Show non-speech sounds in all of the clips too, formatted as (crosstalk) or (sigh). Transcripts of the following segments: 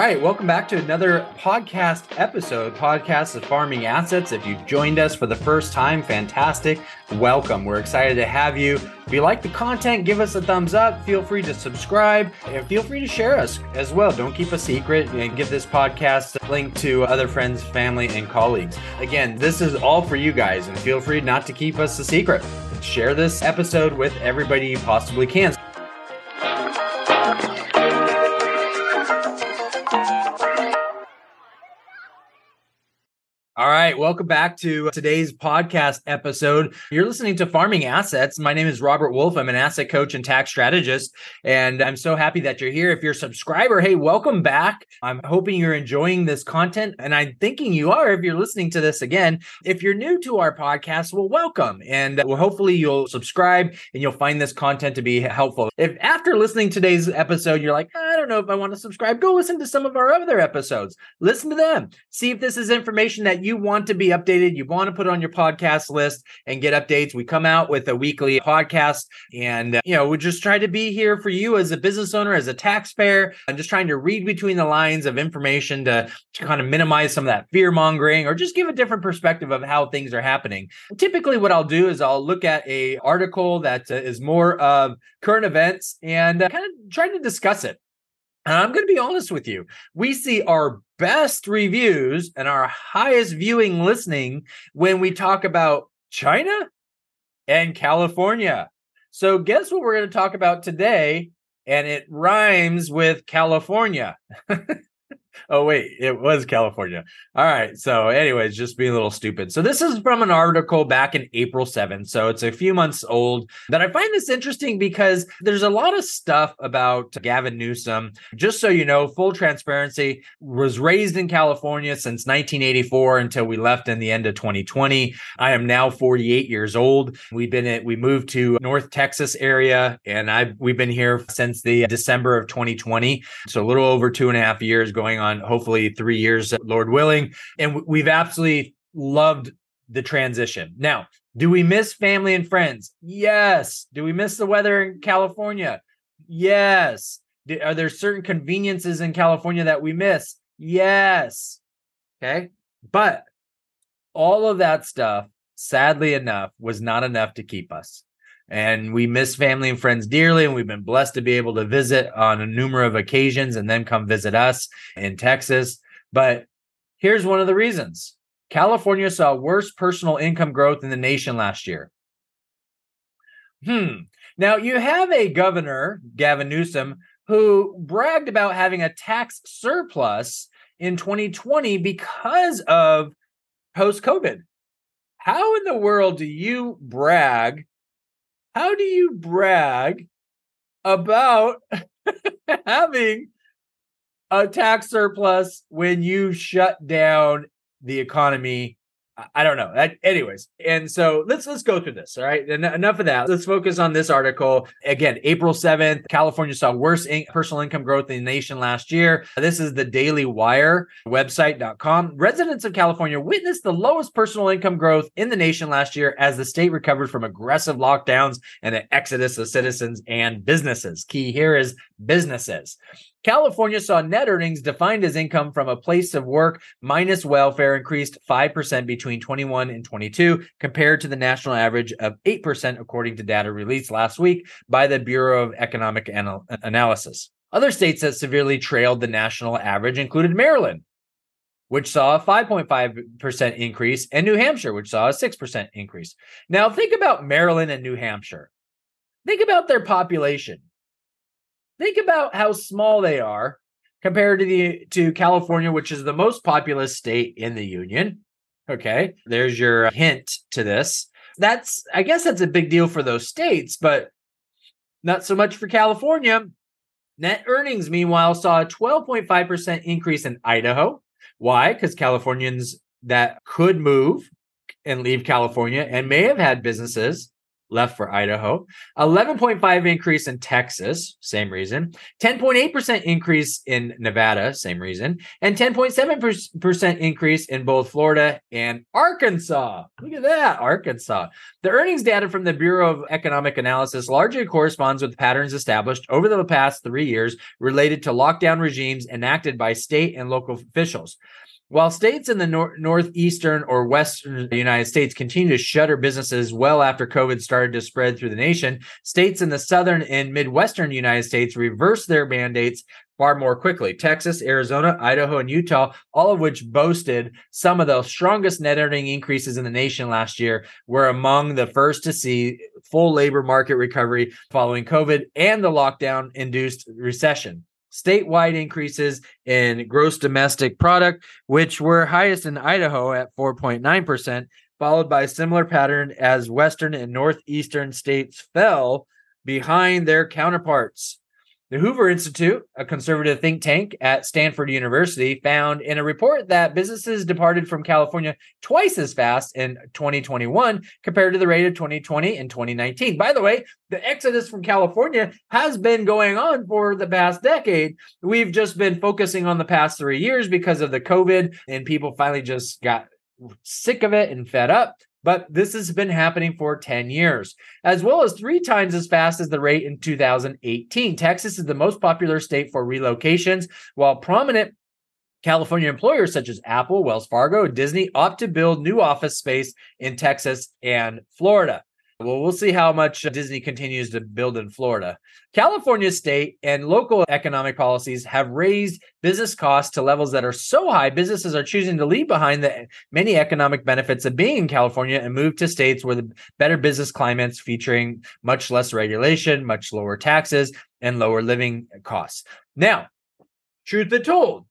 right, welcome back to another podcast episode, podcast of farming assets. If you've joined us for the first time, fantastic. Welcome. We're excited to have you. If you like the content, give us a thumbs up. Feel free to subscribe and feel free to share us as well. Don't keep a secret and give this podcast a link to other friends, family, and colleagues. Again, this is all for you guys, and feel free not to keep us a secret. Share this episode with everybody you possibly can. Welcome back to today's podcast episode. You're listening to Farming Assets. My name is Robert Wolf. I'm an asset coach and tax strategist, and I'm so happy that you're here. If you're a subscriber, hey, welcome back. I'm hoping you're enjoying this content, and I'm thinking you are if you're listening to this again. If you're new to our podcast, well, welcome, and uh, well, hopefully you'll subscribe and you'll find this content to be helpful. If after listening to today's episode, you're like, I don't know if I want to subscribe, go listen to some of our other episodes. Listen to them. See if this is information that you want to be updated, you want to put on your podcast list and get updates, we come out with a weekly podcast. And, uh, you know, we just try to be here for you as a business owner, as a taxpayer, and just trying to read between the lines of information to, to kind of minimize some of that fear mongering or just give a different perspective of how things are happening. Typically, what I'll do is I'll look at a article that uh, is more of current events and uh, kind of try to discuss it. And I'm going to be honest with you. We see our best reviews and our highest viewing listening when we talk about China and California. So, guess what we're going to talk about today? And it rhymes with California. (laughs) oh wait, it was California. All right. So, anyways, just being a little stupid. So, this is from an article back in April 7th. So, it's a few months old. That I find this interesting because there's a lot of stuff about Gavin Newsom. Just so you know, full transparency, was raised in California since 1984 until we left in the end of 2020. I am now 48 years old. We've been at, we moved to North Texas area, and I've we've been here since the December of 2020. So a little over two and a half years going on, hopefully three years, Lord willing. And we've absolutely loved the transition. Now, do we miss family and friends? Yes. Do we miss the weather in California? Yes. Are there certain conveniences in California that we miss? Yes. Okay. But all of that stuff, sadly enough, was not enough to keep us and we miss family and friends dearly and we've been blessed to be able to visit on a number of occasions and then come visit us in Texas. But here's one of the reasons. California saw worse personal income growth in the nation last year. Hmm. Now you have a governor Gavin Newsom who bragged about having a tax surplus in 2020 because of post covid how in the world do you brag how do you brag about (laughs) having a tax surplus when you shut down the economy I don't know. anyways, and so let's let's go through this. All right, En- enough of that. Let's focus on this article. Again, April seventh, California saw worse in- personal income growth in the nation last year. This is the Daily Wire website.com. Residents of California witnessed the lowest personal income growth in the nation last year as the state recovered from aggressive lockdowns and an exodus of citizens and businesses. Key here is businesses. California saw net earnings defined as income from a place of work minus welfare increased 5% between 21 and 22 compared to the national average of 8% according to data released last week by the Bureau of Economic Anal- Analysis. Other states that severely trailed the national average included Maryland, which saw a 5.5% increase, and New Hampshire, which saw a 6% increase. Now, think about Maryland and New Hampshire. Think about their population. Think about how small they are compared to the to California, which is the most populous state in the union. Okay, there's your hint to this. That's I guess that's a big deal for those states, but not so much for California. Net earnings, meanwhile, saw a 12.5% increase in Idaho. Why? Because Californians that could move and leave California and may have had businesses left for Idaho. 11.5 increase in Texas, same reason. 10.8% increase in Nevada, same reason. And 10.7% increase in both Florida and Arkansas. Look at that, Arkansas. The earnings data from the Bureau of Economic Analysis largely corresponds with patterns established over the past three years related to lockdown regimes enacted by state and local officials. While states in the nor- northeastern or western United States continue to shutter businesses well after COVID started to spread through the nation, states in the southern and midwestern United States reversed their mandates far more quickly. Texas, Arizona, Idaho, and Utah, all of which boasted some of the strongest net earning increases in the nation last year, were among the first to see full labor market recovery following COVID and the lockdown induced recession statewide increases in gross domestic product, which were highest in Idaho at 4.9%, followed by a similar pattern as Western and Northeastern states fell behind their counterparts. The Hoover Institute, a conservative think tank at Stanford University, found in a report that businesses departed from California twice as fast in 2021 compared to the rate of 2020 and 2019. By the way, the exodus from California has been going on for the past decade. We've just been focusing on the past three years because of the COVID, and people finally just got sick of it and fed up but this has been happening for 10 years, as well as three times as fast as the rate in 2018. Texas is the most popular state for relocations, while prominent California employers such as Apple, Wells Fargo, Disney opt to build new office space in Texas and Florida. Well, we'll see how much uh, Disney continues to build in Florida. California state and local economic policies have raised business costs to levels that are so high, businesses are choosing to leave behind the eh, many economic benefits of being in California and move to states where the better business climates featuring much less regulation, much lower taxes, and lower living costs. Now, truth be told,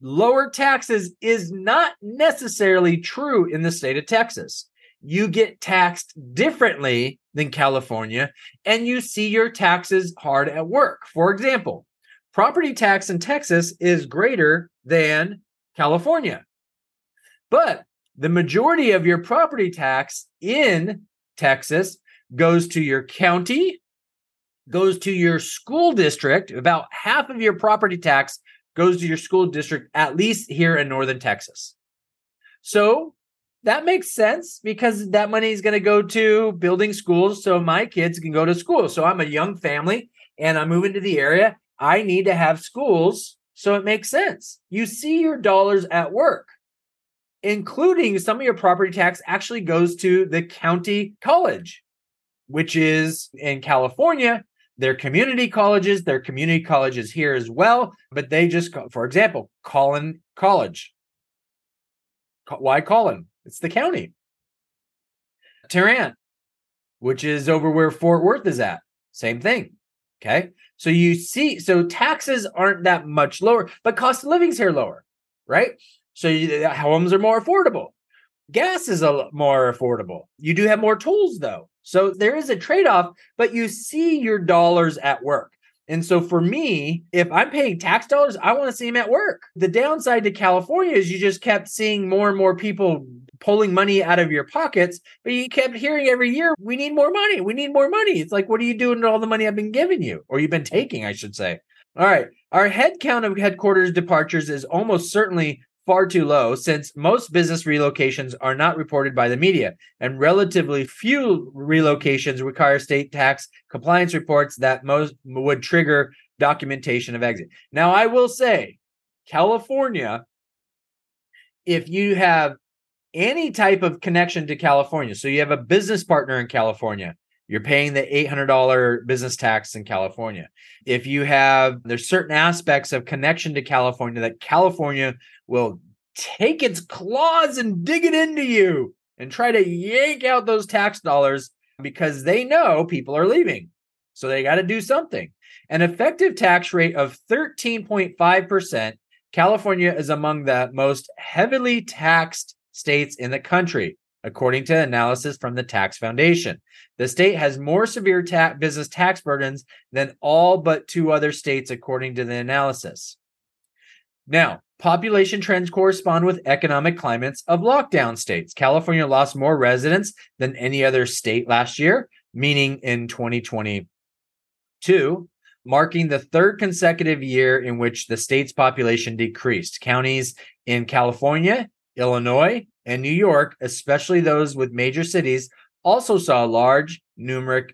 lower taxes is not necessarily true in the state of Texas you get taxed differently than California and you see your taxes hard at work. For example, property tax in Texas is greater than California. But the majority of your property tax in Texas goes to your county, goes to your school district. About half of your property tax goes to your school district, at least here in Northern Texas. So that makes sense because that money is going to go to building schools so my kids can go to school. So I'm a young family and I'm moving to the area. I need to have schools. So it makes sense. You see your dollars at work, including some of your property tax actually goes to the county college, which is in California. They're community colleges, they're community colleges here as well, but they just, for example, Collin College. Why Collin? It's the county. Tarrant, which is over where Fort Worth is at. Same thing. Okay. So you see, so taxes aren't that much lower, but cost of living's here lower, right? So you, homes are more affordable. Gas is a more affordable. You do have more tools though. So there is a trade off, but you see your dollars at work. And so for me, if I'm paying tax dollars, I want to see them at work. The downside to California is you just kept seeing more and more people pulling money out of your pockets, but you kept hearing every year, we need more money. We need more money. It's like, what are you doing with all the money I've been giving you? Or you've been taking, I should say. All right. Our head count of headquarters departures is almost certainly far too low since most business relocations are not reported by the media and relatively few relocations require state tax compliance reports that most would trigger documentation of exit. Now I will say California if you have any type of connection to California. So you have a business partner in California. You're paying the $800 business tax in California. If you have, there's certain aspects of connection to California that California will take its claws and dig it into you and try to yank out those tax dollars because they know people are leaving. So they got to do something. An effective tax rate of 13.5%. California is among the most heavily taxed states in the country, according to analysis from the Tax Foundation. The state has more severe ta- business tax burdens than all but two other states, according to the analysis. Now, Population trends correspond with economic climates of lockdown states. California lost more residents than any other state last year, meaning in 2022, marking the third consecutive year in which the state's population decreased. Counties in California, Illinois, and New York, especially those with major cities, also saw large numeric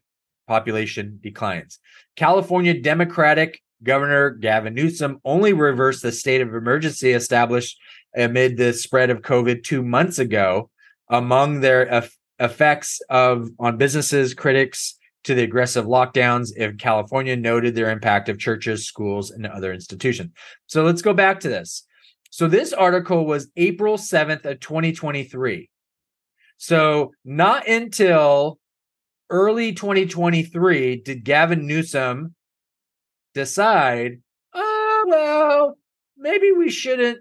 population declines. California Democratic Governor Gavin Newsom only reversed the state of emergency established amid the spread of COVID two months ago. Among their effects of on businesses, critics to the aggressive lockdowns in California noted their impact of churches, schools, and other institutions. So let's go back to this. So this article was April 7th of 2023. So not until early 2023 did Gavin Newsom decide, oh, well, maybe we shouldn't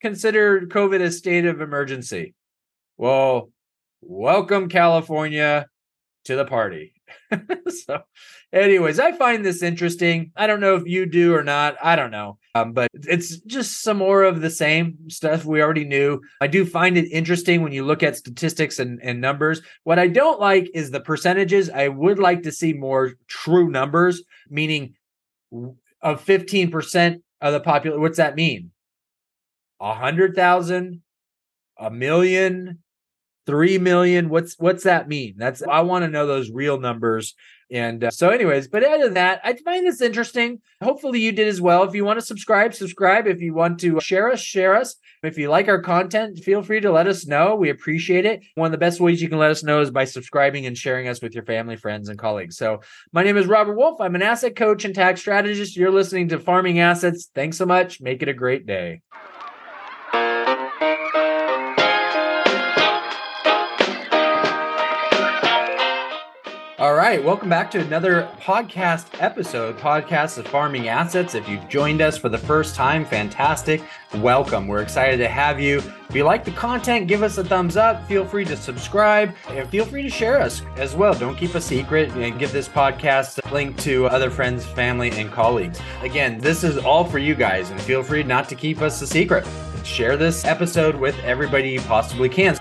consider COVID a state of emergency. Well, welcome, California, to the party. (laughs) so, anyways, I find this interesting. I don't know if you do or not. I don't know. Um, but it's just some more of the same stuff we already knew. I do find it interesting when you look at statistics and, and numbers. What I don't like is the percentages. I would like to see more true numbers, meaning of 15% of the population. What's that mean? A hundred thousand, a million, three million. What's what's that mean? That's I want to know those real numbers and uh, so, anyways, but other than that, I find this interesting. Hopefully, you did as well. If you want to subscribe, subscribe. If you want to share us, share us. If you like our content, feel free to let us know. We appreciate it. One of the best ways you can let us know is by subscribing and sharing us with your family, friends, and colleagues. So, my name is Robert Wolf. I'm an asset coach and tax strategist. You're listening to Farming Assets. Thanks so much. Make it a great day. All right, welcome back to another podcast episode, podcast of Farming Assets. If you've joined us for the first time, fantastic. Welcome. We're excited to have you. If you like the content, give us a thumbs up. Feel free to subscribe and feel free to share us as well. Don't keep a secret and give this podcast a link to other friends, family, and colleagues. Again, this is all for you guys, and feel free not to keep us a secret. Share this episode with everybody you possibly can.